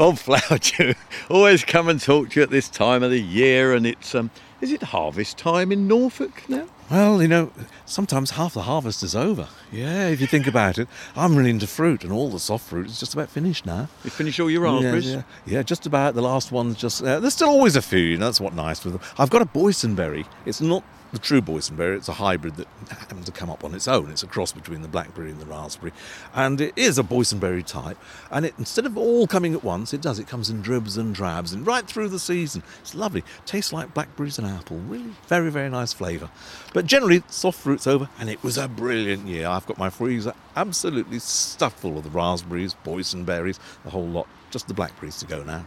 Bob Flowerdew. Always come and talk to you at this time of the year, and it's um, is it harvest time in Norfolk now? Well, you know, sometimes half the harvest is over. Yeah, if you think about it. I'm really into fruit, and all the soft fruit is just about finished now. You finish all your raspberries? Yeah, yeah, yeah, just about. The last one's just. Uh, there's still always a few. You know, that's what nice with them. I've got a boysenberry. It's not the true boysenberry. It's a hybrid that happened to come up on its own. It's a cross between the blackberry and the raspberry, and it is a boysenberry type. And it, instead of all coming at once, it does. It comes in dribs and drabs, and right through the season. It's lovely. Tastes like blackberries and apple. Really, very, very nice flavour. But generally, soft fruit's over, and it was a brilliant year. I've got my freezer absolutely stuffed full of the raspberries, boysenberries, the whole lot. Just the blackberries to go now.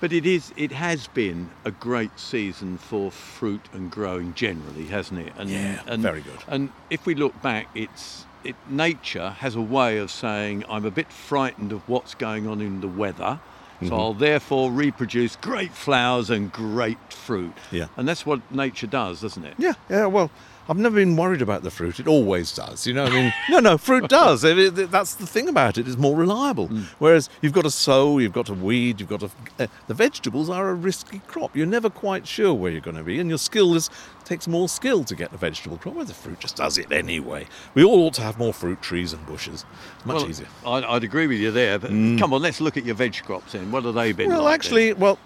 But it is it has been a great season for fruit and growing generally, hasn't it? And, Yeah, and, very good. And if we look back, it's it, nature has a way of saying I'm a bit frightened of what's going on in the weather. Mm-hmm. So I'll therefore reproduce great flowers and great fruit. Yeah. And that's what nature does, doesn't it? Yeah, yeah. Well, I've never been worried about the fruit. It always does. You know, I mean, no, no, fruit does. That's the thing about it. It's more reliable. Whereas you've got to sow, you've got to weed, you've got to. Uh, the vegetables are a risky crop. You're never quite sure where you're going to be, and your skill is takes more skill to get the vegetable crop. Where the fruit just does it anyway. We all ought to have more fruit trees and bushes. It's much Well, easier. I'd, I'd agree with you there. But come on, let's look at your veg crops then. What have they been Well, like then? actually, well,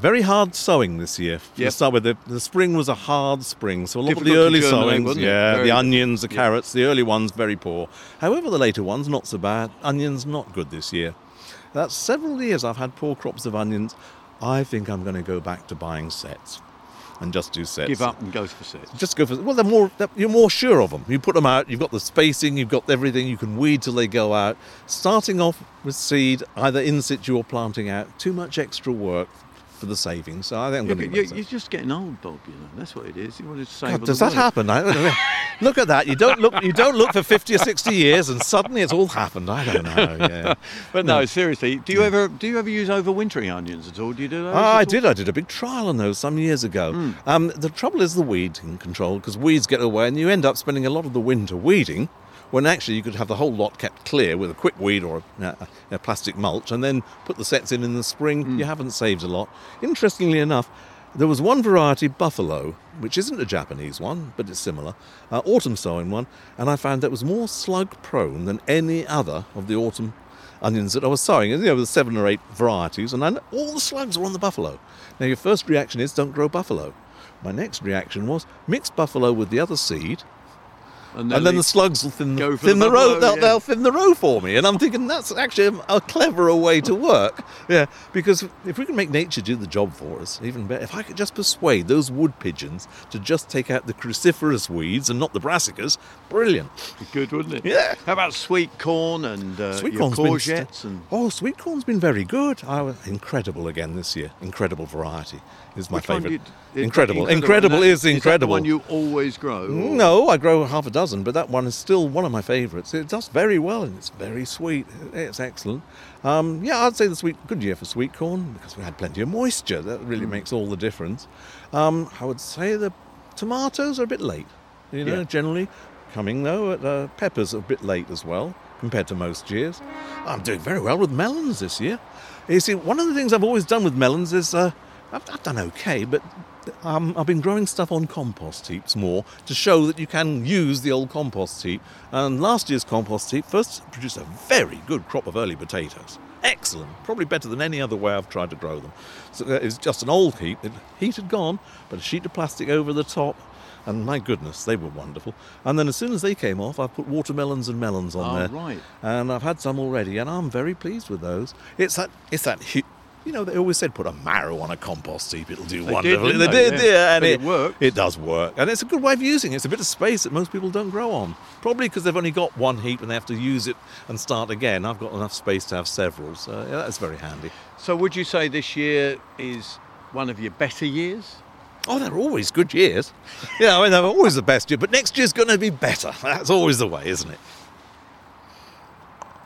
very hard sowing this year. To start with, the, the spring was a hard spring, so a lot of the early sowings, wasn't yeah, Very the onions, the Yep. carrots, the early ones very poor. However, the later ones not so bad. Onions not good this year. That's several years I've had poor crops of onions. I think I'm going to go back to buying sets and just do sets. give up and go for sets. Just go for well. They're more. they're- You're more sure of them. You put them out. You've got the spacing. You've got everything. You can weed till they go out. Starting off with seed, either in situ or planting out. Too much extra work for the savings. So I think I'm You're, going to. you're, you're just getting old, Bob. You know that's what it is. You want to save. God, does that money. happen? I, look at that. You don't look. You don't look for fifty or sixty years, and suddenly it's all happened. I don't know. Yeah. But no, seriously, do you ever do you ever use overwintering onions at all? Do you do those? At I did. I did a big trial on those some years ago. Hmm. Um, the trouble is the weed control because weeds get away, and you end up spending a lot of the winter weeding. When actually you could have the whole lot kept clear with a quick weed or a, a, plastic mulch, and then put the sets in in the spring. Hmm. You haven't saved a lot. Interestingly enough, there was one variety, buffalo, which isn't a Japanese one, but it's similar, uh, autumn sowing one, and I found that was more slug prone than any other of the autumn onions that I was sowing. And, you know, there's seven or eight varieties, and I, all the slugs were on the buffalo. Now, your first reaction is don't grow buffalo. My next reaction was mix buffalo with the other seed, and then the slugs will thin, thin the the, row. They'll, yeah. they'll thin the row for me, and I'm thinking that's actually a, a cleverer way to work. Yeah, because if we can make nature do the job for us, even better. If I could just persuade those wood pigeons to just take out the cruciferous weeds and not the brassicas, brilliant. Good, wouldn't it? Yeah. How about sweet corn and uh, Sweet your corn's been courgettes and oh, sweet corn's been very good. I was incredible again this year. Incredible variety is my favourite. do you- Incredible, and incredible Is that incredible. the one you always grow. or- No, I grow half a dozen, but that one is still one of my favourites. It does very well and it's very sweet. It's excellent. Um, yeah, I'd say the sweet good year for sweet corn because we had plenty of moisture. That really Mm. makes all the difference. Um, I would say the tomatoes are a bit late. You know, Yeah. generally coming though. Uh, peppers are a bit late as well compared to most years. I'm doing very well with melons this year. You see, one of the things I've always done with melons is uh, I've, I've done okay, but um, I've been growing stuff on compost heaps more to show that you can use the old compost heap. And last year's compost heap first produced a very good crop of early potatoes. Excellent, probably better than any other way I've tried to grow them. So uh, it's just an old heap. The heat had gone, but a sheet of plastic over the top. And my goodness, they were wonderful. And then as soon as they came off, I put watermelons and melons on Oh, there. right. And I've had some already, and I'm very pleased with those. It's that, it's that, you know, they always said put a marrow on a compost heap; it'll do They wonderfully. didn't they they? did, Yeah. yeah, and But it works. It does work, and it's a good way of using it. It's a bit of space that most people don't grow on. Probably because they've only got one heap and they have to use it and start again. I've got enough space to have several, so yeah, that's very handy. So would you say this year is one of your better years? Oh, they're always good years. Yeah, I mean, they're always the best year, but next year's going to be better. That's always the way, isn't it?